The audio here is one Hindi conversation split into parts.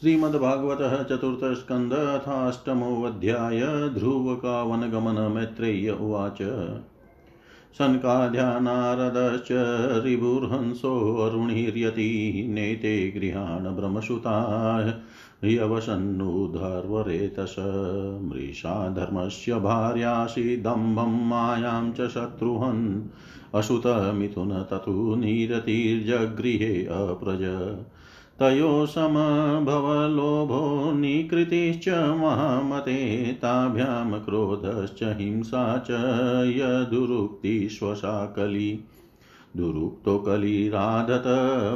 श्रीमद्भागवत ध्रुव का वनगमन मैत्रेय्य उवाच सनकाध्यानारदश्च रिभुर्हंसोऽरुणिर्यति नेते गृहाण भ्रमसुता ह्यवसन्नुधर्वरेतस मृषा धर्मस्य भार्यासि दम्भं मायां च शत्रुहन् अशुतमिथुन ततु निरतिर्जगृहे अप्रज। तयो समभवलोभो निकृतिश्च महामते ताभ्यां क्रोधश्च हिंसा च यदुरुक्तिश्वसा कली दुरुक्तो कलिराधत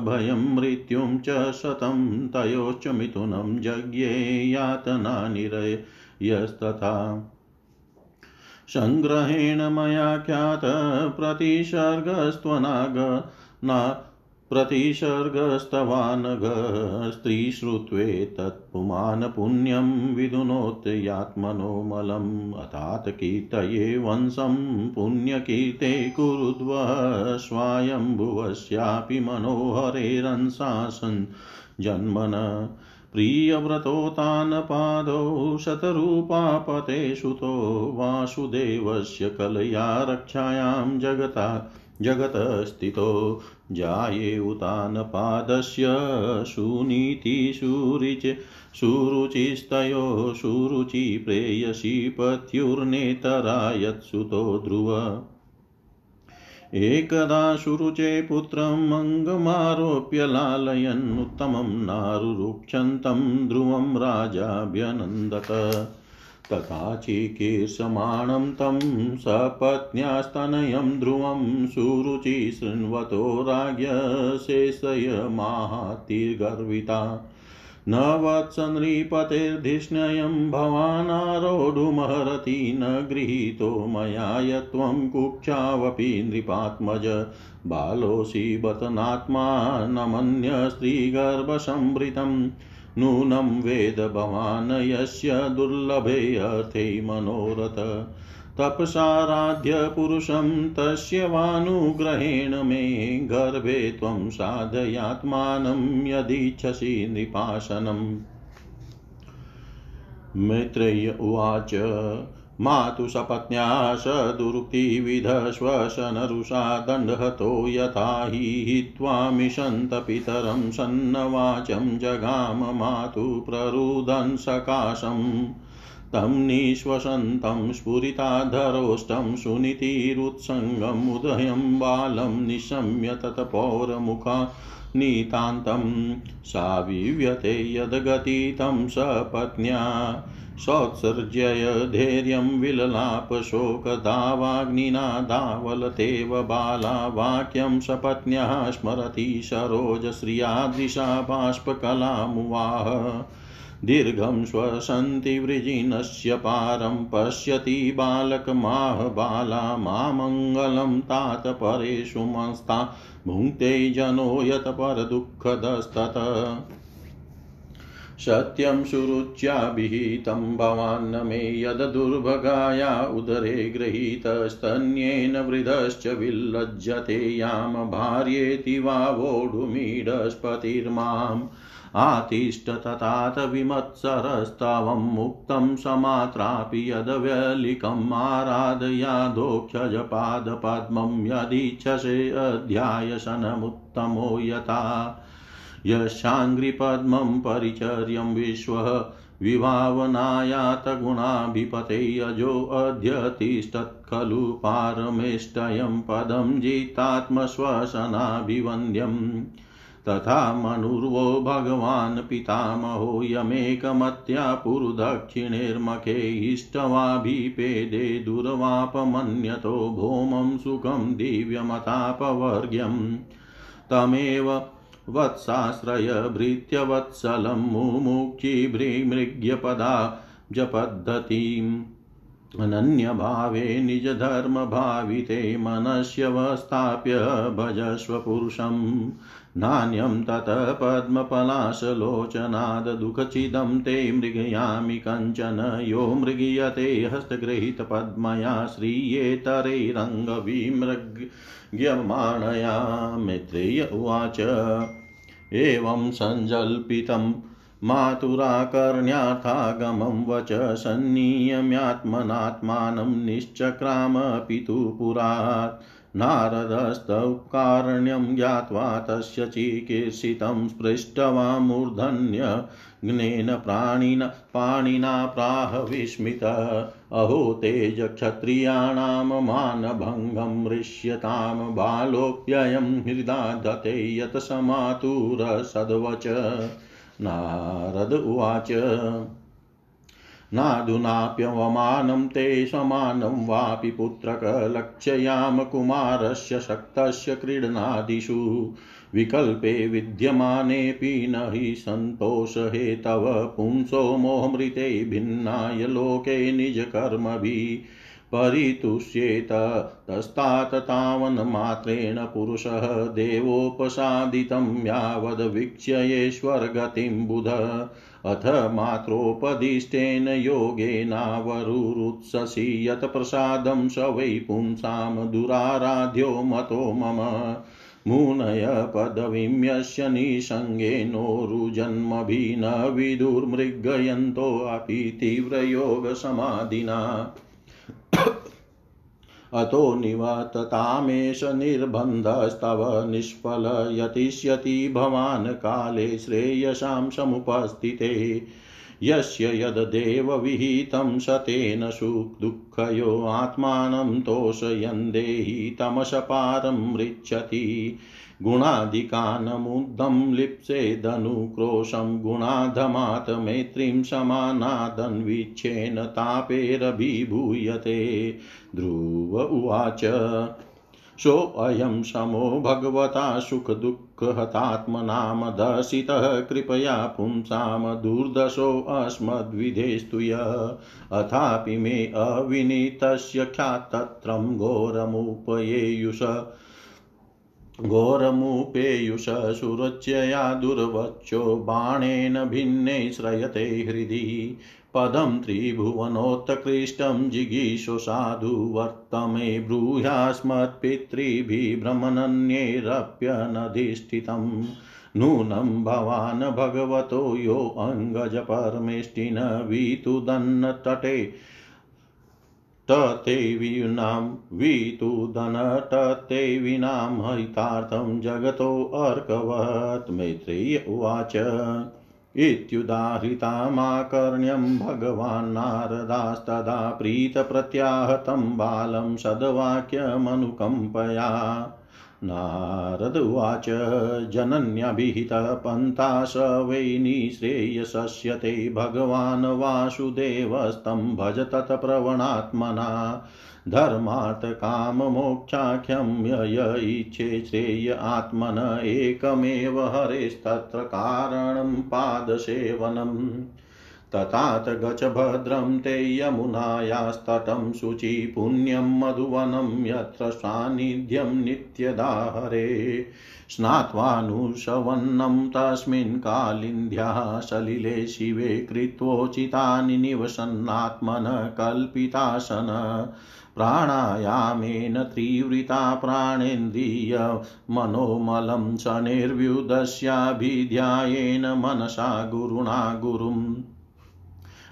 भयं मृत्युं च शतं तयोश्च मिथुनं जज्ञे यातनानिरयस्तथा सङ्ग्रहेण मया ख्यात प्रतिसर्गस्त्वनाग ना प्रतिसर्गस्तवानघ स्त्रीश्रुत्वेतत्पुमान् पुण्यं विधुनोत्यात्मनो मलम् अथात् कीर्तये वंशं पुण्यकीर्ते कुरुद्व स्वायम्भुवस्यापि मनोहरेरंसासन् जन्मन प्रियव्रतोतान् पादौ शतरूपापते सुतो वासुदेवस्य कलया रक्षायां जगता जगतस्थितो जायेयुतानपादस्य सुनीतिशुरिच सुरुचिस्तयो सुरुचि प्रेयसी पत्युर्नेतरा यत्सुतो ध्रुव। एकदा सुरुचे पुत्रम् अङ्गमारोप्य लालयन् उत्तमं नारुरुक्षन्तं ध्रुवं राजाभ्यनन्दत। तथा चिकीर्षमाणं तं सपत्न्यास्तनयं ध्रुवं सुरुचि शृण्वतो राज्ञशेषयमाहातिर्गर्विता न वत्सनृपतेर्धिष्ण्यं भवानारोढुमहरति न गृहीतो मया यत्त्वं कुक्षावपि नृपात्मज। बालोऽसि बतनात्मा न मन्य स्त्रीगर्भसंवृतम् नूनं वेद भवान् यस्य दुर्लभे मनोरथ। तपसाराध्य पुरुषं तस्य वानुग्रहेण मे गर्भे त्वं साधयात्मानं यदीच्छसि निपाशनम्। मैत्रेय उवाच मातु सपत्न्या सदुरुक्तिविधश्वसनरुषा दण्डहतो यथा हि हित्वामिषन्तपितरं सन्नवाचं जगाम मातु प्ररुदन् सकाशम्। तं निःश्वसन्तं स्फुरिताधरोष्टं सुनीतिरुत्सङ्गमुदयं बालं निशम्य तत्पौरमुखा नीतान्तं सा विव्यते यद्गतितं सपत्न्या सोत्सर्जय धैर्यं विललापशोकदावाग्निना दावलतेव बाला वाक्यं सपत्न्यः स्मरति सरोजश्रियादृशा बाष्पकलामुवाह दीर्घं श्वसन्ति वृजिनस्य पारं पश्यति बालकमाह बाला मामङ्गलं तात परेषु मंस्था भुङ्क्ते जनो यत् परदुःखदस्तत सत्यं सुरुच्याभिहितं भवान्न मे यद्दुर्भगाया उदरे गृहीतस्तन्येन वृधश्च विल्लज्जते याम भार्येति वा वोढुमीडस्पतिर्माम्। आतिष्ठ ततात विमत्सरस्तवं मुक्तं समात्रापि यदव्यलिकम् आराधयादोक्षजपादपद्मं यदीच्छसे अध्यायसनमुत्तमो यथा। यशाङ्घ्रिपद्मं परिचर्यं विश्वः विभावनायात गुणाभिपते अजोऽद्य तिष्ठत् खलु पारमेष्टयं पदं जितात्मश्वसनाभिवन्द्यम् तथा मनुर्वो भगवान् पितामहो यमेकमत्या पुरुदक्षिणेर्मखे इष्टवाभिपेदे दुर्वापमन्यतो भौमं सुखं दिव्यमतापवर्ग्यं। तमेव वत्साश्रय भृत्यवत्सलं मुमुक्षिभृमृग्यपदा जपद्धतिम्। अनन्यभावे निजधर्मभाविते मनस्यवस्थाप्य भजस्व पुरुषं नान्यं ततः पद्मपलाशलोचनाददुःखचिदं ते मृगयामि कञ्चन। यो मृगीयते हस्तगृहीतपद्मया श्रीयेतरैरङ्गविमृग्यमाणया मैत्रेय उवाच। एवं सञ्जल्पितं मातुराकर्ण्यार्थागमं वच सन्नियम्यात्मनात्मानं निश्चक्राम पितुपुरात् नारदस्तौकारण्यं ज्ञात्वा तस्य चिकीर्षितं स्पृष्टवामूर्धन्यग्नेन प्राणिन पाणिना प्राह विस्मित। अहो तेज क्षत्रियाणां मानभङ्गं हृष्यतां बालोऽप्ययं हृदा दते यत् समातुरसद्वच। नारद उवाच नाधुनाप्यवमानं ते समानं वापि पुत्रकलक्ष्ययाम कुमारस्य शक्तस्य क्रीडनादिषु। विकल्पे विद्यमानेऽपि न हि सन्तोषहेतव पुंसो मोहमृते भिन्नाय लोके निजकर्मभिः परितुष्येत। तस्तात् तावन्मात्रेण पुरुषः देवोपसादितं यावद्वीक्ष्येश्वरगतिं बुध। अथ मात्रोपदिष्टेन योगेनावरुरुत्ससि यत्प्रसादं स वै पुंसां दुराराध्यो मतो मम। मुनय पदवीं यस्य निसङ्गेनोरुजन्मभि न विदुर्मृगयन्तोऽपि तीव्रयोगसमाधिना। अतो निवर्ततामेष निर्बन्धस्तव निष्फलयतिष्यति भवान् काले श्रेयसां समुपस्थिते। यस्य यद्देवविहितं स तेन सुदुःखयो आत्मानं तोषयन् देहि तमसपारं मृच्छति गुणाधिकानमुद्धं लिप्सेदनुक्रोशं गुणाधमात् मैत्रीं समानादन्वीक्षेण तापेरभिभूयते। ध्रुव उवाच। सोऽयं समो भगवता सुखदुःखहतात्मनां दर्शितः कृपया पुंसां दुर्दशोऽस्मद्विधेस्तु य। अथापि मे अविनीतस्य ख्यातत्रं घोरमुपयेयुष। घोरमुपेयुष सुरच्यया दुर्वच्यो बाणेन भिन्ने श्रयते हृदि। पदं त्रिभुवनोत्कृष्टं जिगीषु साधु वर्तमे ब्रूह्यास्मत्पितृभिभ्रमणन्यैरप्यनधिष्ठितम् नूनं भवान् भगवतो यो अङ्गज परमेष्टिन वीतुदन्नतटे ततेवीनां वीतुदनटतेवीनां हितार्थं जगतोऽर्कवत् मैत्रेय उवाच। इत्युदाहृतामाकर्ण्यं भगवान्नारदास्तदा प्रीतप्रत्याहतं बालं सद्वाक्यमनुकम्पया। नारद उवाच जनन्यभिहितपन्था स वै निःश्रेयसस्यते भगवान् वासुदेवस्तं भज तत्प्रवणात्मना धर्मार्थकाममोक्षाख्यं य इच्छे श्रेय आत्मन एकमेव हरेस्तत्र कारणं पादसेवनम्। ततात गच भद्रं ते यमुनायास्तटं शुचि पुण्यं मधुवनं यत्र सान्निध्यं नित्यदा हरे स्नात्वानुशवन्नं तस्मिन् कालिन्द्याः सलिले शिवे कृत्वोचितानि निवसन्नात्मन कल्पितासन। प्राणायामेन त्रिवृता प्राणेन्द्रिय मनोमलं शनिर्व्युदस्याभिध्यायेन मनसा गुरुणा गुरुम्।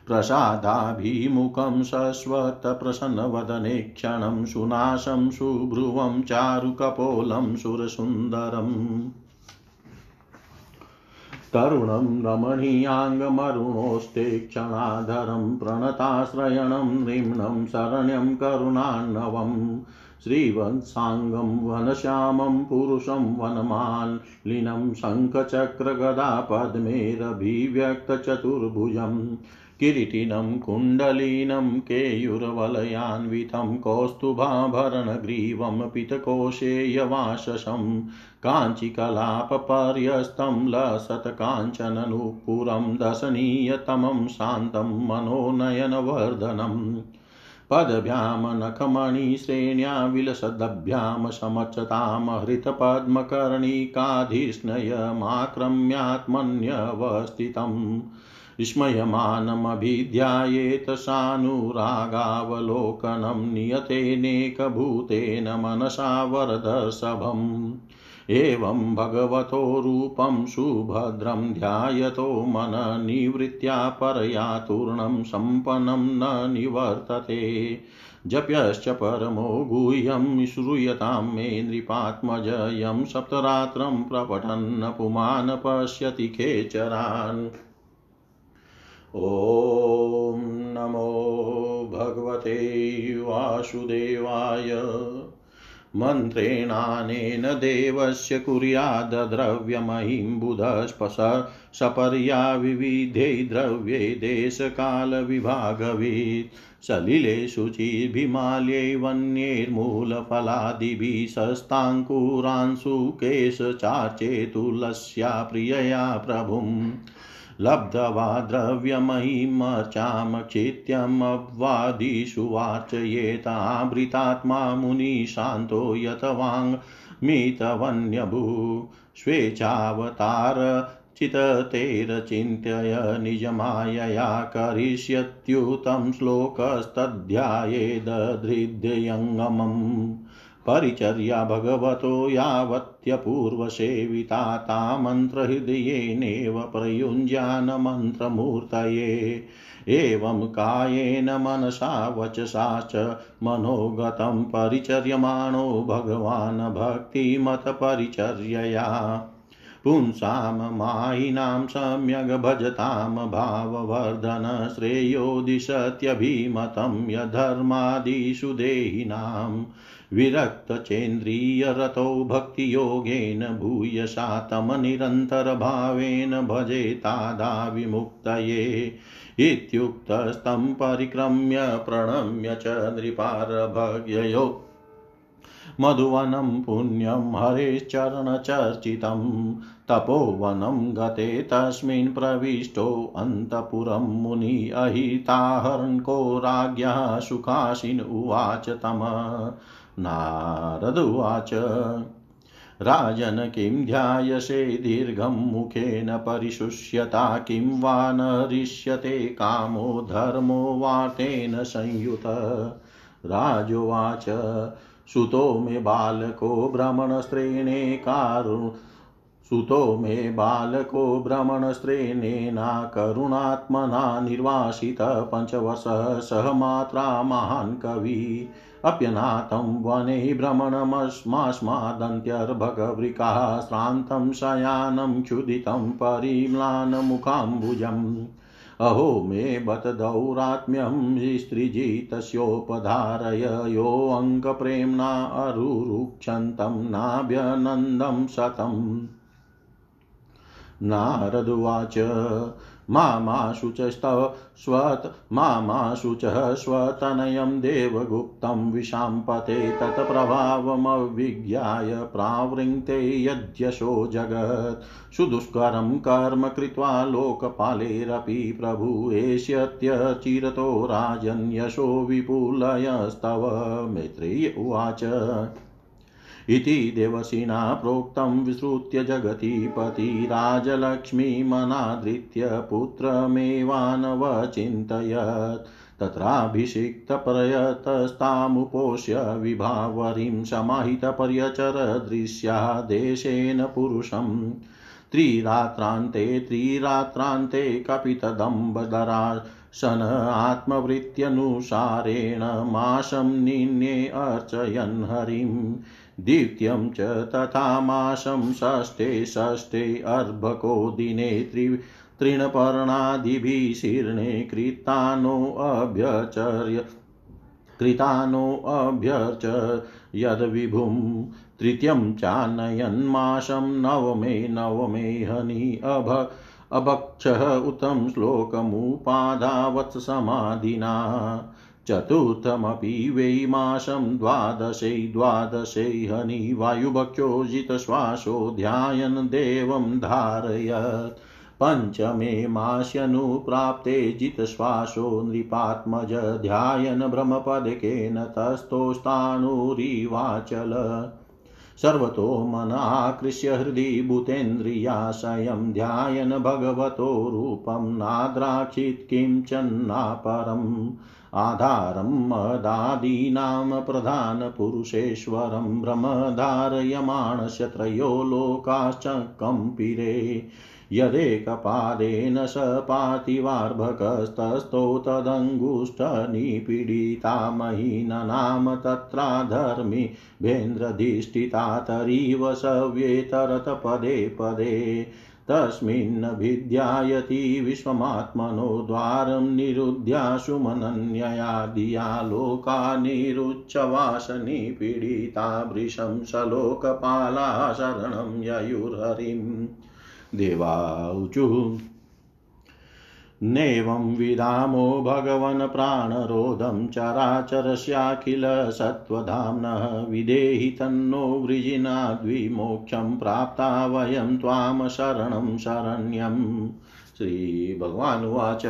प्रसादाभिमुखं शश्वतप्रसन्नवदने क्षणं सुनाशं सुभ्रुवं चारुकपोलं सुरसुन्दरम्। तरुणं रमणीयाङ्गमरुणोस्ते क्षणाधरं प्रणताश्रयणं नृम्णं शरण्यं करुणान्नवम् श्रीवत्साङ्गं वनश्यामं पुरुषं वनमालिनं शङ्खचक्रगदापद्मेरभिव्यक्तचतुर्भुजम्। किरीटिनं कुण्डलीनं केयुरवलयान्वितं कौस्तुभाभरणग्रीवं पितकोशेयवाशसं काञ्चिकलापपर्यस्तं लसत्काञ्चननुपुरं दशनीयतमं शान्तं मनोनयनवर्धनम् पदभ्यां नखमणिश्रेण्या विलसद्भ्यां समचतां हृतपद्मकर्णिकाधिष्णयमाक्रम्यात्मन्यवस्थितम् विस्मयमानमभिध्यायेत सानुरागावलोकनं नियतेनेकभूतेन मनसा वरदर्शभम्। एवं भगवतो रूपं सुभद्रं ध्यायतो मननिवृत्त्या परया तूर्णं सम्पन्नं न निवर्तते। जप्यश्च परमो गुह्यं श्रूयतां मे नृपात्मज यं सप्तरात्रं प्रपठन् पुमान् पश्यति खेचरान्। ॐ नमो भगवते वासुदेवाय। मन्त्रेणानेन देवस्य कुर्याद्द्रव्यमयीं बुधस्पश सपर्या विविधे द्रव्ये देशकालविभागवित् सलिले शुचिभिमाल्ये वन्यैर्मूलफलादिभिः सस्ताङ्कुरांशुकेशचाचेतुलस्या प्रियया प्रभुम्। लब्ध्वा द्रव्यमयीमर्चामचित्यमब्वादिषु वार्चयेतावृतात्मा मुनिशान्तो यतवाङ्मितवन्यभू स्वेच्छावतार चिततेरचिन्त्यय निजमायया करिष्यत्युतं श्लोकस्तध्यायेदधृद्यङ्गमम् परिचर्या भगवतो यावत्यपूर्वसेविता, ता मन्त्रहृदयेनेव प्रयुञ्जानमन्त्रमूर्तये एवं कायेन मनसा वचसा च मनोगतं परिचर्यमाणो भगवान् भक्तिमतपरिचर्यया। पुंसां मायिनां सम्यग् भजतां भाववर्धन श्रेयो दिशत्यभिमतं यधर्मादिषु देहिनाम्। विरक्तचेन्द्रियरतो भक्तियोगेन भूयसा तमनिरन्तरभावेन भजेतादा विमुक्तये इत्युक्तस्तं परिक्रम्य प्रणम्य च नृपारभग्ययो। मधुवनं पुण्यं हरेश्चरणचर्चितं तपोवनं गते तस्मिन् प्रविष्टोऽन्तपुरं मुनि अहिताहर्को राज्ञः सुखासिन उवाच तम। नारदुवाच राजन् किं ध्यायसे दीर्घं मुखेन परिशुष्यता, किं वा न हरिष्यते कामो धर्मो वार्तेन संयुत। राजोवाच, सुतो मे बालको भ्रमणस्त्रेणे कारुण सुतो मे बालको भ्रमणस्त्रेणेना करुणात्मना निर्वासितः पञ्चवर्षः सह मात्रा महान् कवि। अप्यनाथं वने भ्रमणमस्मास्मादन्त्यर्भगवृकाः श्रान्तं शयानं क्षुदितं परिम्लानमुखाम्बुजम्। अहो मे बत दौरात्म्यं स्त्रीजितस्योपधारय योऽङ्गप्रेम्णा अरुरुक्षन्तं नाभ्यनन्दं शतम्। नारदुवाच। मामाशु च स्वत् मामाशु च स्वतनयं देवगुप्तं विशाम्पते तत्प्रभावमविज्ञाय प्रावृङ्क्ते यद्यशो जगत्। सुदुष्करं कर्म कृत्वा लोकपालेरपि प्रभु एष्यत्यचिरतो राजन्यशो विपुलयस्तव, मैत्रेय उवाच। इति देवसिना प्रोक्तं विश्रुत्य जगतीपतिराजलक्ष्मीमनादृत्य पुत्रमेवानवचिन्तयत्। तत्राभिषिक्तप्रयतस्तामुपोष्य विभावरीं समाहितपर्यचरदृश्या देशेन पुरुषम्। त्रिरात्रान्ते त्रिरात्रान्ते कपितदम्बदरा शन आत्मवृत्त्यनुसारेण माशं निन्ये अर्चयन् हरिम्। दित्यं च तथा मासं षष्ठे षष्ठे अर्भको दिने त्रि तृणपर्णादिभिः शीर्णे कृतानोऽभ्यचर्य कृतानोऽभ्यर्च यद्विभुं तृतीयं चानयन्मासं नवमे नवमे हनि अभ अभक्षः उतं श्लोकमुपाधावत्समाधिना चतुर्थमपि वै मासं द्वादशै द्वादशै हनि वायुभक्षो जितश्वासो ध्यायन् देवं धारयत्। पञ्चमे मास्यनुप्राप्ते जितश्वासो नृपात्मज ध्यायन् ब्रह्मपदकेन तस्थोस्ताणुरिवाचल सर्वतो मनाकृष्य हृदि भूतेन्द्रियाशयं ध्यायन् भगवतो रूपं नाद्राक्षित् किञ्चन्नापरम्। आधारं मदादीनां प्रधानपुरुषेश्वरं भ्रमधारयमाणस्य त्रयो लोकाश्च कम्पिरे यदेकपादेन स पातिवार्भकस्तस्थौ तदङ्गुष्ठनिपीडिता महीननाम तत्राधर्मि भेन्द्रधिष्ठिता तरीव सव्येतरतपदे पदे। तस्मिन् विद्यायति विश्वमात्मनो द्वारं निरुध्याशु मनन्यया धिया लोका निरुच्चवासनिपीडिता वृषं सलोकपाला शरणं ययुर्हरिं देवाऊचुः नैवं विधामो भगवन् प्राणरोधं चराचरस्याखिलसत्त्वधाम्नः विदेहि तन्नो वृजिनाद्विमोक्षं प्राप्ता वयं त्वां शरणं शरण्यम् श्रीभगवानुवाच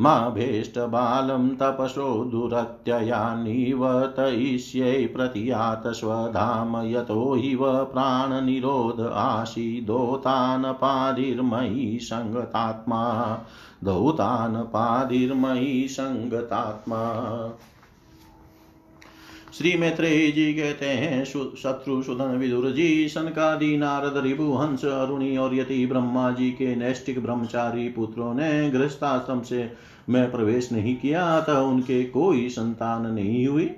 मा भेष्टबालं तपसो दुरत्यया निवर्तयिष्यै प्रतियात स्वधाम यतो हिव प्राणनिरोध आसीदोतानपादिर्मयि सङ्गतात्मा दौतानपादिर्मयि सङ्गतात्मा श्री मैत्रेय जी कहते हैं शत्रु सुदन विदुर जी, सनकादि नारद रिभु हंस अरुणी और यति ब्रह्मा जी के नैष्टिक ब्रह्मचारी पुत्रों ने गृहस्थाश्रम से मैं प्रवेश नहीं किया, अतः उनके कोई संतान नहीं हुई।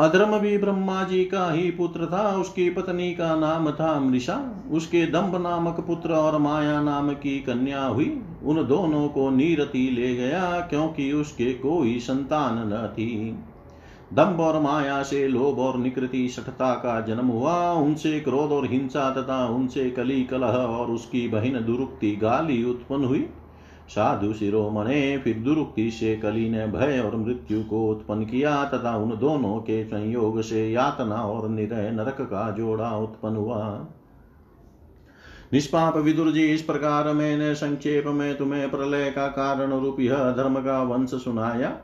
अधर्म भी ब्रह्मा जी का ही पुत्र था, उसकी पत्नी का नाम था मृषा उसके दम्भ नामक पुत्र और माया नाम की कन्या हुई। उन दोनों को नीरति ले गया, क्योंकि उसके कोई संतान न थी। दम्भ और माया से लोभ और निकृति, सठता का जन्म हुआ। उनसे क्रोध और हिंसा तथा उनसे कली कलह और उसकी बहन दुरुक्ति गाली उत्पन्न हुई। साधु शिरोमणे फिर दुरुक्ति से कली ने भय और मृत्यु को उत्पन्न किया तथा उन दोनों के संयोग से यातना और निरय नरक का जोड़ा उत्पन्न हुआ। निष्पाप विदुर जी, इस प्रकार मैंने संक्षेप में तुम्हें प्रलय का कारण रूप यह धर्म का वंश सुनाया।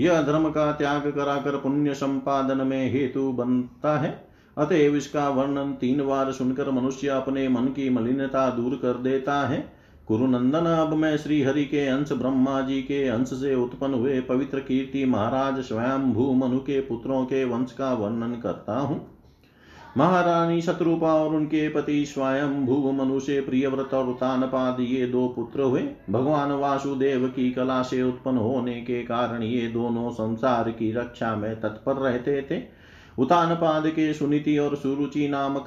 यह धर्म का त्याग कराकर पुण्य संपादन में हेतु बनता है। अतएव इसका वर्णन तीन बार सुनकर मनुष्य अपने मन की मलिनता दूर कर देता है। कुरुनंदन अब मैं श्री हरि के अंश ब्रह्मा जी के अंश से उत्पन्न हुए पवित्र कीर्ति महाराज स्वयं भू मनु के पुत्रों के वंश का वर्णन करता हूँ। महारानी शत्रुपा और उनके पति स्वयं भू मनु से प्रियव्रत और उतानपाद ये दो पुत्र हुए। भगवान वासुदेव की कला से उत्पन्न होने के कारण ये दोनों संसार की रक्षा में तत्पर रहते थे। उतानपाद के सुनीति और सुरुचि नामक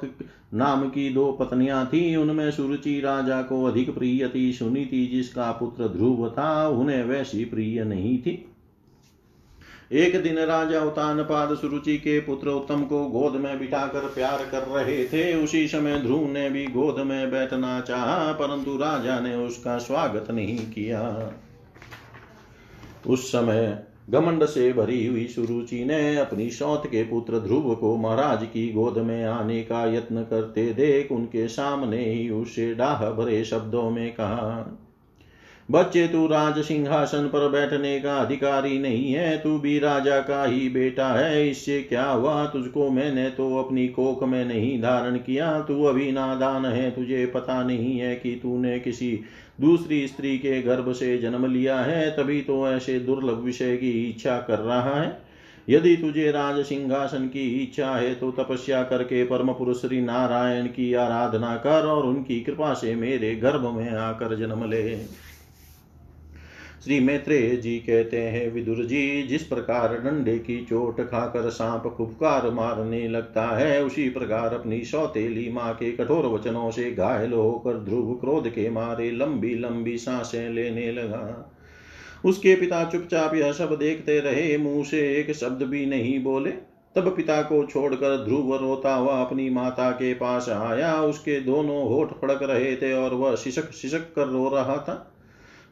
नाम की दो पत्नियाँ थी, उनमें सुरुचि राजा को अधिक प्रिय थी सुनीति, जिसका पुत्र ध्रुव था, उन्हें वैसी प्रिय नहीं थी। एक दिन राजा उतानपाद सुरुचि के पुत्र उत्तम को गोद में बिठाकर प्यार कर रहे थे। उसी समय ध्रुव ने भी गोद में बैठना चाहा, परंतु राजा ने उसका स्वागत नहीं किया। उस समय घमंड से भरी हुई सुरुचि ने अपनी सौत के पुत्र ध्रुव को महाराज की गोद में आने का यत्न करते देख उनके सामने ही उसे डाह भरे शब्दों में कहा, बच्चे, तू राज सिंहासन पर बैठने का अधिकारी नहीं है, तू भी राजा का ही बेटा है, इससे क्या हुआ? तुझको मैंने तो अपनी कोख में नहीं धारण किया, तू अभी नादान है, तुझे पता नहीं है कि तूने किसी दूसरी स्त्री के गर्भ से जन्म लिया है, तभी तो ऐसे दुर्लभ विषय की इच्छा कर रहा है। यदि तुझे राज सिंहासन की इच्छा है तो तपस्या करके परम पुरुष श्री नारायण की आराधना कर और उनकी कृपा से मेरे गर्भ में आकर जन्म ले। श्री मैत्रेय जी कहते हैं, विदुर जी, जिस प्रकार डंडे की चोट खाकर सांप फुफकार मारने लगता है, उसी प्रकार अपनी सौतेली माँ के कठोर वचनों से घायल होकर ध्रुव क्रोध के मारे लंबी लंबी साँसें लेने लगा। उसके पिता चुपचाप यह सब देखते रहे, मुँह से एक शब्द भी नहीं बोले। तब पिता को छोड़कर ध्रुव रोता हुआ अपनी माता के पास आया, उसके दोनों होठ फड़क रहे थे और वह शिशक शिशक कर रो रहा था।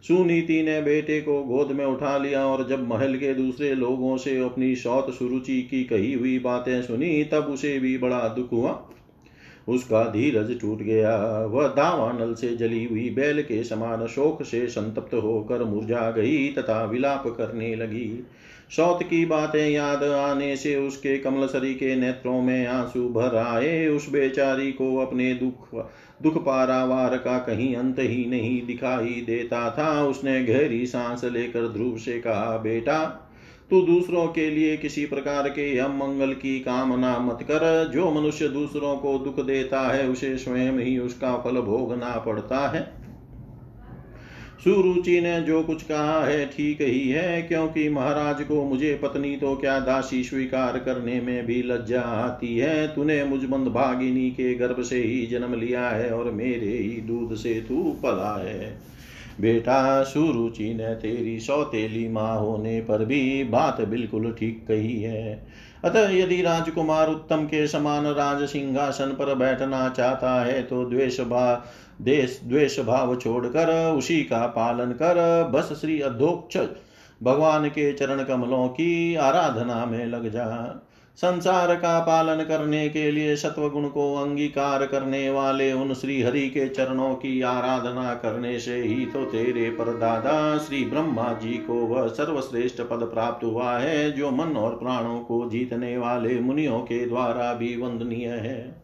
सुनीति ने बेटे को गोद में उठा लिया और जब महल के दूसरे लोगों से अपनी शौत सुरुचि की कही हुई बातें सुनी, तब उसे भी बड़ा दुख हुआ। उसका धीरज टूट गया। वह दावानल से जली हुई बैल के समान शोक से संतप्त होकर मुरझा गई तथा विलाप करने लगी। सौत की बातें याद आने से उसके कमलसरी के नेत्रों में आँसू भर आए। उस बेचारी को अपने दुख दुख पारावार का कहीं अंत ही नहीं दिखाई देता था। उसने गहरी सांस लेकर ध्रुव से कहा, बेटा, तू दूसरों के लिए किसी प्रकार के मंगल की कामना मत कर। जो मनुष्य दूसरों को दुख देता है, उसे स्वयं ही उसका फल भोगना पड़ता है। सुरुचि ने जो कुछ कहा है ठीक ही है, क्योंकि महाराज को मुझे पत्नी तो क्या दासी स्वीकार करने में भी लज्जा आती है। तूने मुझ मंद भागिनी के गर्भ से ही जन्म लिया है और मेरे ही दूध से तू पला है। बेटा सुरुचि ने तेरी सौतेली माँ होने पर भी बात बिल्कुल ठीक कही है। अतः यदि राजकुमार उत्तम के समान राज सिंहासन पर बैठना चाहता है तो द्वेष भा देश द्वेष भाव छोड़कर उसी का पालन कर बस श्री अधोक्ष भगवान के चरण कमलों की आराधना में लग जा। संसार का पालन करने के लिए सत्वगुण को अंगीकार करने वाले उन श्री हरि के चरणों की आराधना करने से ही तो तेरे परदादा श्री ब्रह्मा जी को वह सर्वश्रेष्ठ पद प्राप्त हुआ है, जो मन और प्राणों को जीतने वाले मुनियों के द्वारा भी वंदनीय है।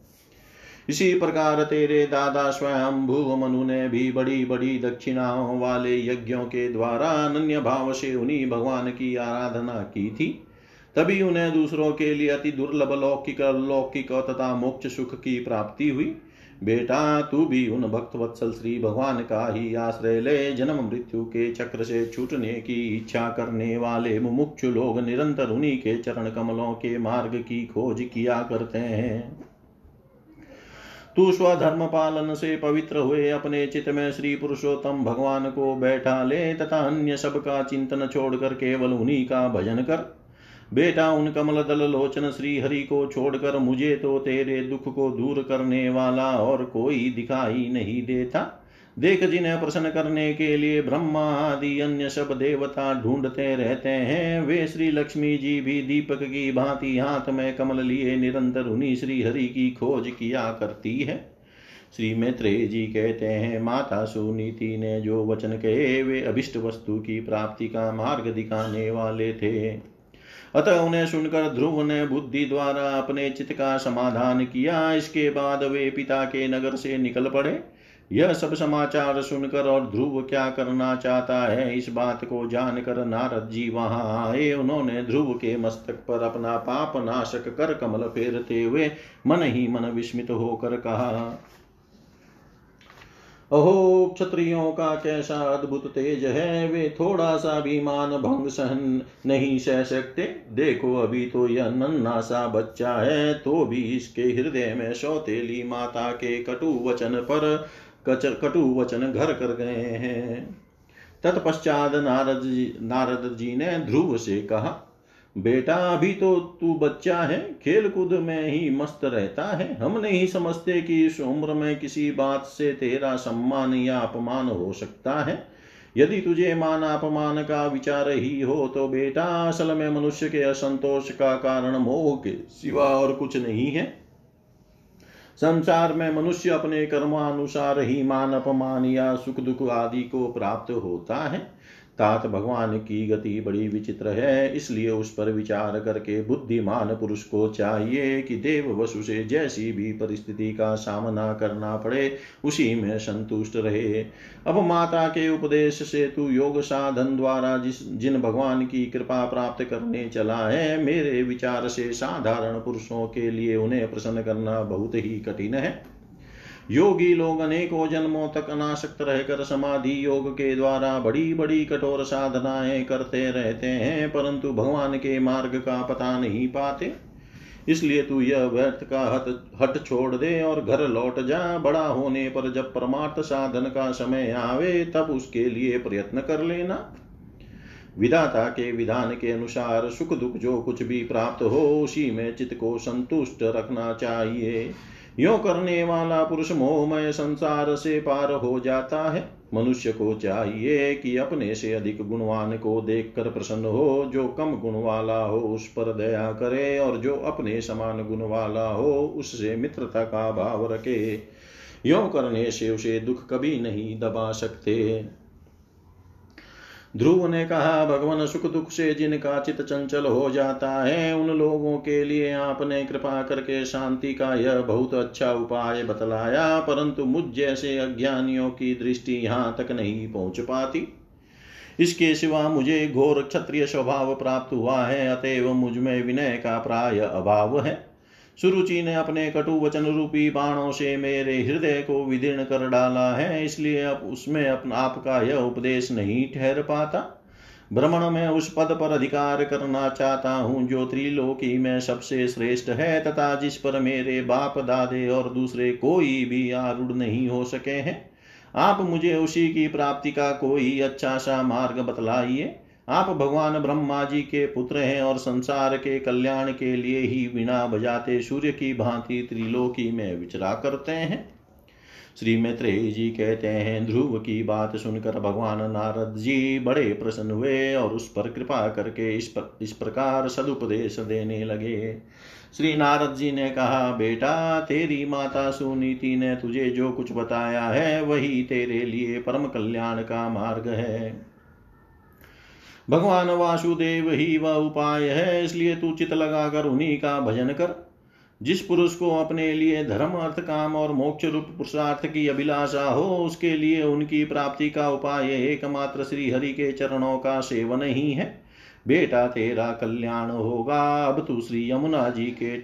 इसी प्रकार तेरे दादा स्वयं भू मनु ने भी बड़ी बड़ी दक्षिणाओं वाले यज्ञों के द्वारा अनन्य भाव से उन्हीं भगवान की आराधना की थी। तभी उन्हें दूसरों के लिए अति दुर्लभ, लौकिक लौकिक तथा मोक्ष सुख की प्राप्ति हुई। बेटा, तू भी उन भक्त वत्सल श्री भगवान का ही आश्रय ले। जन्म मृत्यु के चक्र से छूटने की इच्छा करने वाले मुमुक्षु लोग निरंतर उन्हीं के चरण कमलों के मार्ग की खोज किया करते हैं। तू स्वधर्म पालन से पवित्र हुए अपने चित में श्री पुरुषोत्तम भगवान को बैठा ले तथा अन्य सब का चिंतन छोड़कर केवल उन्हीं का भजन कर। बेटा उन कमल दल लोचन श्री हरि को छोड़कर मुझे तो तेरे दुख को दूर करने वाला और कोई दिखाई नहीं देता। देख जिन्हें प्रसन्न करने के लिए ब्रह्मा आदि अन्य सब देवता ढूंढते रहते हैं, वे श्री लक्ष्मी जी भी दीपक की भांति हाथ में कमल लिए निरंतर उन्हीं श्री हरि की खोज किया करती है। श्री मैत्रेय जी कहते हैं, माता सुनीति ने जो वचन कहे, वे अभिष्ट वस्तु की प्राप्ति का मार्ग दिखाने वाले थे। अतः उन्हें सुनकर ध्रुव ने बुद्धि द्वारा अपने चित्त का समाधान किया। इसके बाद वे पिता के नगर से निकल पड़े। यह सब समाचार सुनकर और ध्रुव क्या करना चाहता है, इस बात को जानकर नारद जी वहाँ आए। उन्होंने ध्रुव के मस्तक पर अपना पाप नाशक कर कमल फेरते हुए मन ही मन विस्मित होकर कहा अहो, क्षत्रियों का कैसा अद्भुत तेज है, वे थोड़ा सा भी मान भंग सहन नहीं सह सकते। देखो, अभी तो यह नन्ना सा बच्चा है तो भी इसके हृदय में सौतेली माता के कटु वचन पर कटु वचन घर कर गए हैं। तत्पश्चात नारद जी नारद जी ने ध्रुव से कहा बेटा, अभी तो तू बच्चा है खेल कूद में ही मस्त रहता है। हम नहीं समझते कि इस उम्र में किसी बात से तेरा सम्मान या अपमान हो सकता है। यदि तुझे मान अपमान का विचार ही हो तो बेटा, असल में मनुष्य के असंतोष का कारण मोह के सिवा और कुछ नहीं है। संसार में मनुष्य अपने कर्मानुसार ही मान अपमान या सुख दुख आदि को प्राप्त होता है। तात भगवान की गति बड़ी विचित्र है, इसलिए उस पर विचार करके बुद्धिमान पुरुष को चाहिए कि देव वसु से जैसी भी परिस्थिति का सामना करना पड़े, उसी में संतुष्ट रहे। अब माता के उपदेश से तू योग साधन द्वारा जिस, जिन भगवान की कृपा प्राप्त करने चला है, मेरे विचार से साधारण पुरुषों के लिए उन्हें प्रसन्न करना बहुत ही कठिन है। योगी लोग अनेकों जन्मों तक अनासक्त रहकर समाधि योग के द्वारा बड़ी बड़ी कठोर साधनाएँ करते रहते हैं, परंतु भगवान के मार्ग का पता नहीं पाते। इसलिए तू यह व्यर्थ का हट हट छोड़ दे और घर लौट जा। बड़ा होने पर जब परमार्थ साधन का समय आवे, तब उसके लिए प्रयत्न कर लेना। विधाता के विधान के अनुसार सुख दुख जो कुछ भी प्राप्त हो, उसी में चित्त को संतुष्ट रखना चाहिए। यो करने वाला पुरुष मोहमय संसार से पार हो जाता है। मनुष्य को चाहिए कि अपने से अधिक गुणवान को देखकर प्रसन्न हो, जो कम गुण वाला हो उस पर दया करे और जो अपने समान गुण वाला हो उससे मित्रता का भाव रखे। यो करने से उसे दुख कभी नहीं दबा सकते। ध्रुव ने कहा, भगवान सुख दुख से जिनका चित चंचल हो जाता है, उन लोगों के लिए आपने कृपा करके शांति का यह बहुत अच्छा उपाय बतलाया, परंतु मुझ जैसे अज्ञानियों की दृष्टि यहाँ तक नहीं पहुँच पाती। इसके सिवा मुझे घोर क्षत्रिय स्वभाव प्राप्त हुआ है, अतएव मुझमें विनय का प्राय अभाव है। सुरुचि ने अपने कटु वचन रूपी बाणों से मेरे हृदय को विदीर्ण कर डाला है, इसलिए अब उसमें अपना आपका यह उपदेश नहीं ठहर पाता। भ्रमण में उस पद पर अधिकार करना चाहता हूँ, जो त्रिलोकी में सबसे श्रेष्ठ है, तथा जिस पर मेरे बाप, दादे और दूसरे कोई भी आरूढ़ नहीं हो सके हैं। आप मुझे उसी की प्राप्ति का कोई अच्छा सा मार्ग बतलाइए। आप भगवान ब्रह्मा जी के पुत्र हैं और संसार के कल्याण के लिए ही बिना बजाते सूर्य की भांति त्रिलोकी में विचरा करते हैं। श्री मैत्रेय जी कहते हैं, ध्रुव की बात सुनकर भगवान नारद जी बड़े प्रसन्न हुए और उस पर कृपा करके इस पर, इस प्रकार सदुपदेश देने लगे। श्री नारद जी ने कहा, बेटा, तेरी माता सुनीति ने तुझे जो कुछ बताया है, वही तेरे लिए परम कल्याण का मार्ग है। भगवान वासुदेव ही वह उपाय है, इसलिए तू चित लगाकर उन्हीं का भजन कर। जिस पुरुष को अपने लिए धर्म, अर्थ, काम और मोक्ष रूप पुरुषार्थ की अभिलाषा हो, उसके लिए उनकी प्राप्ति का उपाय एकमात्र श्री हरि के चरणों का सेवन ही है। बेटा तेरा कल्याण होगा, अब तू श्री यमुना जी के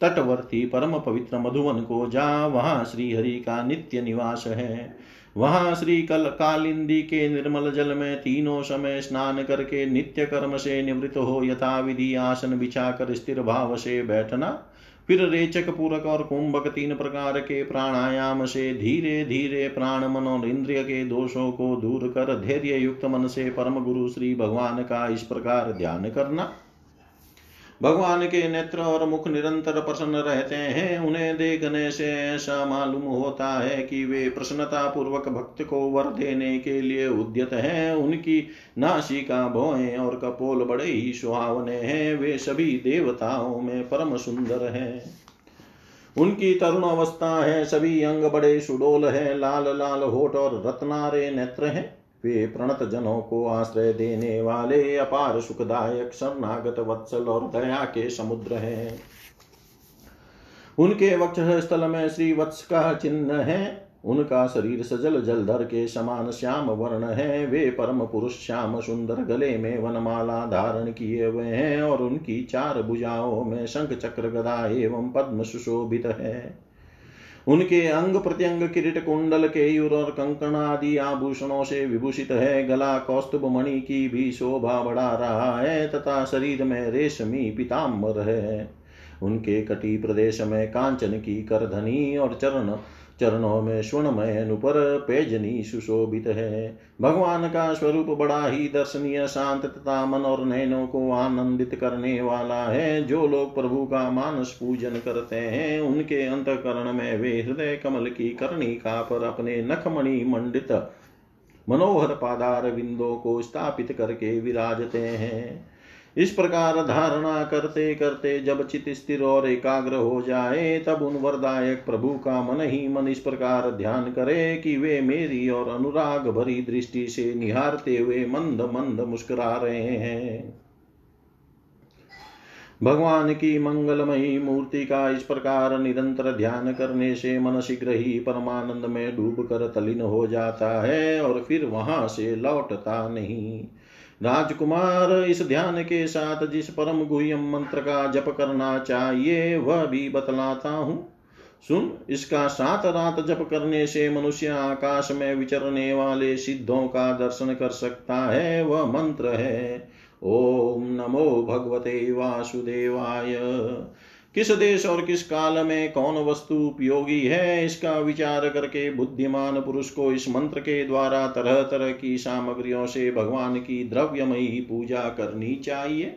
तटवर्ती परम पवित्र मधुवन को जा, वहाँ श्री हरि का नित्य निवास है। वहाँ श्री कल कालिंदी के निर्मल जल में तीनों समय स्नान करके नित्य कर्म से निवृत्त हो यथा विधि आसन बिछाकर स्थिर भाव से बैठना, फिर रेचक पूरक और कुंभक तीन प्रकार के प्राणायाम से धीरे धीरे प्राण मन और इंद्रिय के दोषों को दूर कर धैर्य युक्त मन से परम गुरु श्री भगवान का इस प्रकार ध्यान करना। भगवान के नेत्र और मुख निरंतर प्रसन्न रहते हैं। उन्हें देखने से ऐसा मालूम होता है कि वे प्रसन्नता पूर्वक भक्त को वर देने के लिए उद्यत हैं। उनकी नासिका भोए और कपोल बड़े ही सुहावने हैं। वे सभी देवताओं में परम सुंदर हैं। उनकी तरुण अवस्था है। सभी अंग बड़े सुडोल है। लाल लाल होठ और रत्नारे नेत्र हैं। वे प्रणत जनों को आश्रय देने वाले अपार सुखदायक शरणागत वत्सल और दया के समुद्र हैं। उनके वक्ष स्थल में श्री वत्स का चिन्ह है। उनका शरीर सजल जलधर के समान श्याम वर्ण है। वे परम पुरुष श्याम सुंदर गले में वनमाला धारण किए हुए हैं और उनकी चार भुजाओं में शंख चक्र गदा एवं पद्म सुशोभित है। उनके अंग प्रत्यंग किरीट कुंडल केयूर और कंकण आदि आभूषणों से विभूषित है। गला कौस्तुभ मणि की भी शोभा बढ़ा रहा है तथा शरीर में रेशमी पिताम्बर है। उनके कटी प्रदेश में कांचन की करधनी और चरण चरणों में स्वर्णमय अनुपर पेजनी सुशोभित है। भगवान का स्वरूप बड़ा ही दर्शनीय, शांत तथा मन और नयनों को आनंदित करने वाला है। जो लोग प्रभु का मानस पूजन करते हैं, उनके अंतकरण में वे हृदय कमल की कर्णिका पर अपने नखमणि मंडित, मनोहर पादार बिंदों को स्थापित करके विराजते हैं। इस प्रकार धारणा करते करते जब चित स्थिर और एकाग्र हो जाए, तब उन वरदायक प्रभु का मन ही मन इस प्रकार ध्यान करे कि वे मेरी और अनुराग भरी दृष्टि से निहारते हुए मंद मंद मुस्कुरा रहे हैं। भगवान की मंगलमयी मूर्ति का इस प्रकार निरंतर ध्यान करने से मन शीघ्र ही परमानंद में डूब कर तलीन हो जाता है और फिर वहाँ से लौटता नहीं। राजकुमार, इस ध्यान के साथ जिस परम गुह्यम मंत्र का जप करना चाहिए, वह भी बतलाता हूँ। सुन, इसका सात रात जप करने से मनुष्य आकाश में विचरने वाले सिद्धों का दर्शन कर सकता है, वह मंत्र है। ओम नमो भगवते वासुदेवाय। किस देश और किस काल में कौन वस्तु उपयोगी है? इसका विचार करके बुद्धिमान पुरुष को इस मंत्र के द्वारा तरह तरह की सामग्रियों से भगवान की द्रव्यमयी पूजा करनी चाहिए।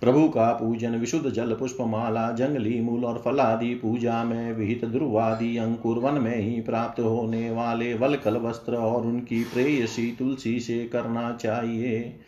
प्रभु का पूजन विशुद्ध जल, पुष्पमाला, जंगली मूल और फलादि पूजा में विहित ध्रुवादि अंकुर वन में ही प्राप्त होने वाले वलकल वस्त्र और उनकी प्रेयसी तुलसी से करना चाहिए।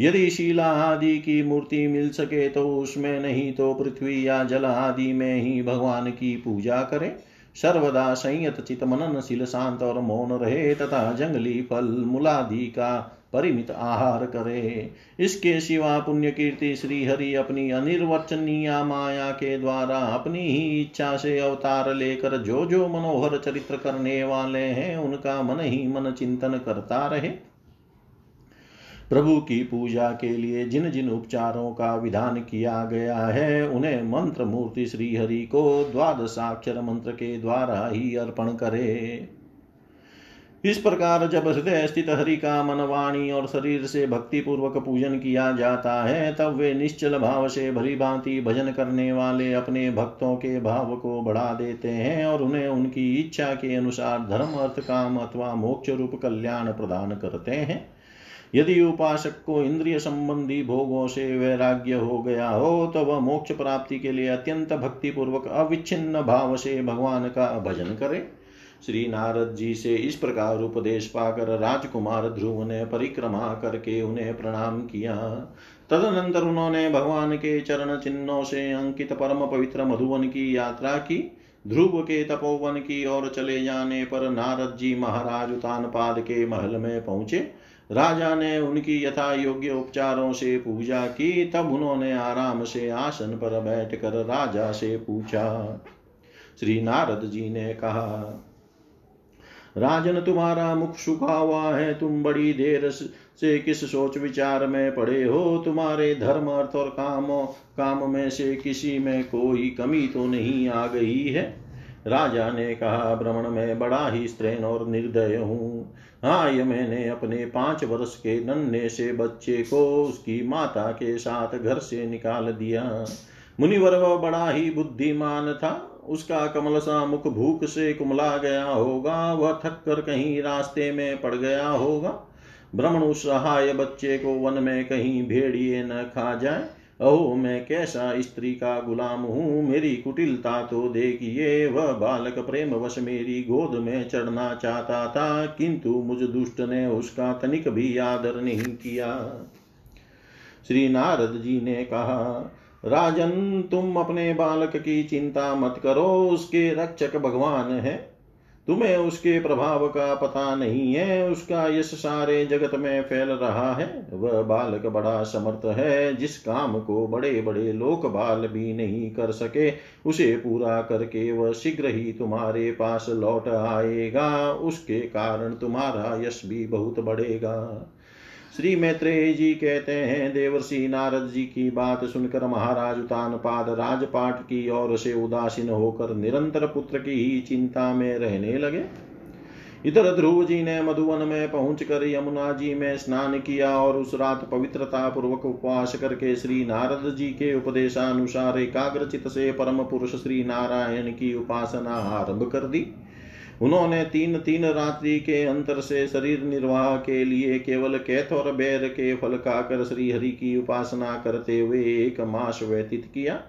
यदि शिला आदि की मूर्ति मिल सके तो उसमें नहीं तो पृथ्वी या जल आदि में ही भगवान की पूजा करें। सर्वदा संयत चित मननशील शांत और मौन रहे तथा जंगली फल मूलादि का परिमित आहार करे। इसके सिवा पुण्य कीर्ति श्री हरि अपनी अनिर्वचनीय माया के द्वारा अपनी ही इच्छा से अवतार लेकर जो जो मनोहर चरित्र करने वाले हैं, उनका मन ही मन चिंतन करता रहे। प्रभु की पूजा के लिए जिन जिन उपचारों का विधान किया गया है, उन्हें मंत्र मूर्ति श्री हरि को द्वादशाक्षर मंत्र के द्वारा ही अर्पण करे। इस प्रकार जब हृदय स्थित हरि का मन, वाणी और शरीर से भक्ति पूर्वक पूजन किया जाता है, तब वे निश्चल भाव से भरी भांति भजन करने वाले अपने भक्तों के भाव को बढ़ा देते हैं और उन्हें उनकी इच्छा के अनुसार धर्म, अर्थ, काम अथवा मोक्ष रूप कल्याण प्रदान करते हैं। यदि उपासक को इंद्रिय संबंधी भोगों से वैराग्य हो गया हो तो वह मोक्ष प्राप्ति के लिए अत्यंत भक्ति पूर्वक अविच्छिन्न भाव से भगवान का भजन करे। श्री नारद जी से इस प्रकार उपदेश पाकर राजकुमार ध्रुव ने परिक्रमा करके उन्हें प्रणाम किया। तदनंतर उन्होंने भगवान के चरण चिन्हों से अंकित परम पवित्र मधुवन की यात्रा की। ध्रुव के तपोवन की ओर चले जाने पर नारद जी महाराज उतान पाद के महल में पहुँचे। राजा ने उनकी यथा योग्य उपचारों से पूजा की, तब उन्होंने आराम से आसन पर बैठकर राजा से पूछा, श्री नारद जी ने कहा, राजन तुम्हारा मुख सुखा हुआ है, तुम बड़ी देर से किस सोच विचार में पड़े हो? तुम्हारे धर्म, अर्थ और काम काम में से किसी में कोई कमी तो नहीं आ गई है? राजा ने कहा भ्रमण में बड़ा ही स्त्रीन और निर्दय हूँ। हाँ ये मैंने अपने पाँच वर्ष के नन्हे से बच्चे को उसकी माता के साथ घर से निकाल दिया। मुनिवर वह बड़ा ही बुद्धिमान था। उसका कमल सा मुख भूख से कुमला गया होगा, वह थक कर कहीं रास्ते में पड़ गया होगा। भ्रमण सहाय बच्चे को वन में कहीं भेड़िए न खा जाए। अहो मैं कैसा स्त्री का गुलाम हूँ? मेरी कुटिलता तो देखिए, वह बालक प्रेम वश मेरी गोद में चढ़ना चाहता था, किंतु मुझ दुष्ट ने उसका तनिक भी आदर नहीं किया। श्री नारद जी ने कहा, राजन, तुम अपने बालक की चिंता मत करो, उसके रक्षक भगवान है। तुम्हें उसके प्रभाव का पता नहीं है, उसका यश सारे जगत में फैल रहा है। वह बालक बड़ा समर्थ है, जिस काम को बड़े बड़े लोक बाल भी नहीं कर सके, उसे पूरा करके वह शीघ्र ही तुम्हारे पास लौट आएगा। उसके कारण तुम्हारा यश भी बहुत बढ़ेगा। श्री मैत्रेय जी कहते हैं, देवर्षि नारद जी की बात सुनकर महाराज उतान पाद राजपाट की ओर से उदासीन होकर निरंतर पुत्र की ही चिंता में रहने लगे। इधर ध्रुव जी ने मधुवन में पहुंचकर यमुना जी में स्नान किया और उस रात पवित्रता पूर्वक उपवास करके श्री नारद जी के उपदेशानुसार एकाग्रचित से परम पुरुष श्री नारायण की उपासना आरंभ कर दी। उन्होंने तीन तीन रात्रि के अंतर से शरीर निर्वाह के लिए केवल कैथ और बैर के फल खाकर श्री हरि की उपासना करते हुए एक मास व्यतीत किया।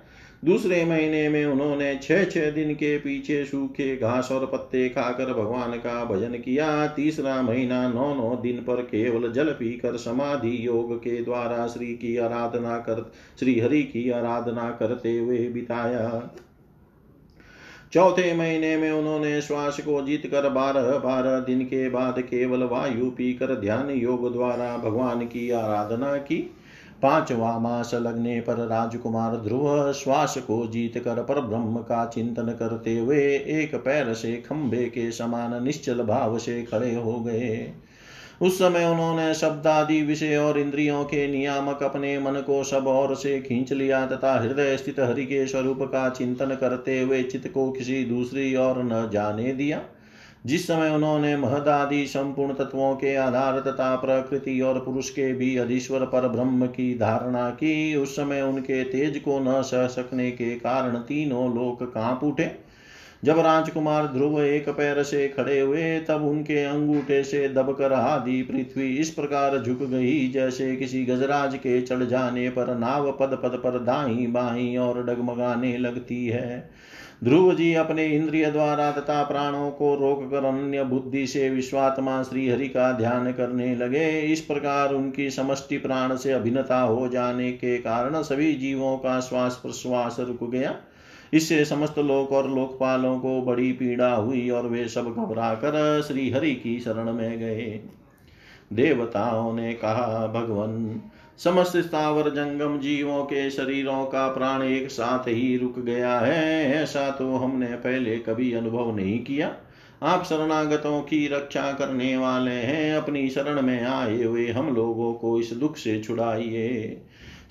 दूसरे महीने में उन्होंने छह छह दिन के पीछे सूखे घास और पत्ते खाकर भगवान का भजन किया। तीसरा महीना नौ नौ दिन पर केवल जल पीकर समाधि योग के द्वारा श्री की आराधना कर श्री हरि की आराधना करते हुए बिताया। चौथे महीने में उन्होंने श्वास को जीत कर बारह बारह दिन के बाद केवल वायु पीकर ध्यान योग द्वारा भगवान की आराधना की। पांचवा मास लगने पर राजकुमार ध्रुव श्वास को जीत कर पर ब्रह्म का चिंतन करते हुए एक पैर से खंभे के समान निश्चल भाव से खड़े हो गए। उस समय उन्होंने शब्द आदि विषय और इंद्रियों के नियामक अपने मन को सब और से खींच लिया तथा हृदय स्थित हरि के स्वरूप का चिंतन करते हुए चित्त को किसी दूसरी ओर न जाने दिया। जिस समय उन्होंने महदादि संपूर्ण तत्वों के आधार तथा प्रकृति और पुरुष के भी अधीश्वर पर ब्रह्म की धारणा की, उस समय उनके तेज को न सह सकने के कारण तीनों लोक काँप उठे। जब राजकुमार ध्रुव एक पैर से खड़े हुए, तब उनके अंगूठे से दबकर आदि पृथ्वी इस प्रकार झुक गई, जैसे किसी गजराज के चढ़ जाने पर नाव पद पद पर दाई बाई और डगमगाने लगती है। ध्रुव जी अपने इंद्रिय द्वारा तथा प्राणों को रोक कर अन्य बुद्धि से विश्वात्मा श्री हरि का ध्यान करने लगे। इस प्रकार उनकी समष्टि प्राण से अभिन्नता हो जाने के कारण सभी जीवों का श्वास प्रश्वास रुक गया। इससे समस्त लोक और लोकपालों को बड़ी पीड़ा हुई और वे सब घबरा कर श्रीहरि की शरण में गए। देवताओं ने कहा, भगवान, समस्त स्थावर जंगम जीवों के शरीरों का प्राण एक साथ ही रुक गया है। ऐसा तो हमने पहले कभी अनुभव नहीं किया। आप शरणागतों की रक्षा करने वाले हैं। अपनी शरण में आए हुए हम लोगों को इस दुख से छुड़ाइए।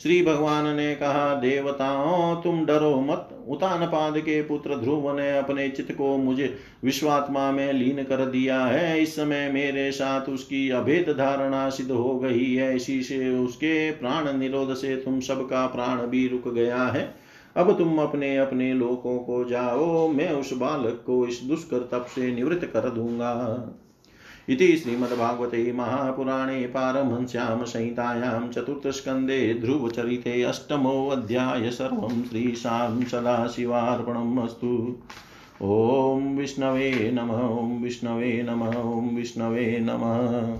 श्री भगवान ने कहा, देवताओं, तुम डरो मत। उतान पाद के पुत्र ध्रुव ने अपने चित्त को मुझे विश्वात्मा में लीन कर दिया है। इस समय मेरे साथ उसकी अभेद धारणा सिद्ध हो गई है। इसी से उसके प्राण निरोध से तुम सबका प्राण भी रुक गया है। अब तुम अपने अपने लोकों को जाओ। मैं उस बालक को इस दुष्कर तप से निवृत्त कर दूँगा। इति श्रीमद्भागवते महापुराणे पारमहंस्यां संहितायां चतुर्थस्कन्धे ध्रुवचरिते अष्टमोऽध्याय सर्वं श्रीशां सदाशिवार्पणम् अस्तु। ॐ विष्णवे नमः, ॐ विष्णवे नमः, ॐ विष्णवे नमः।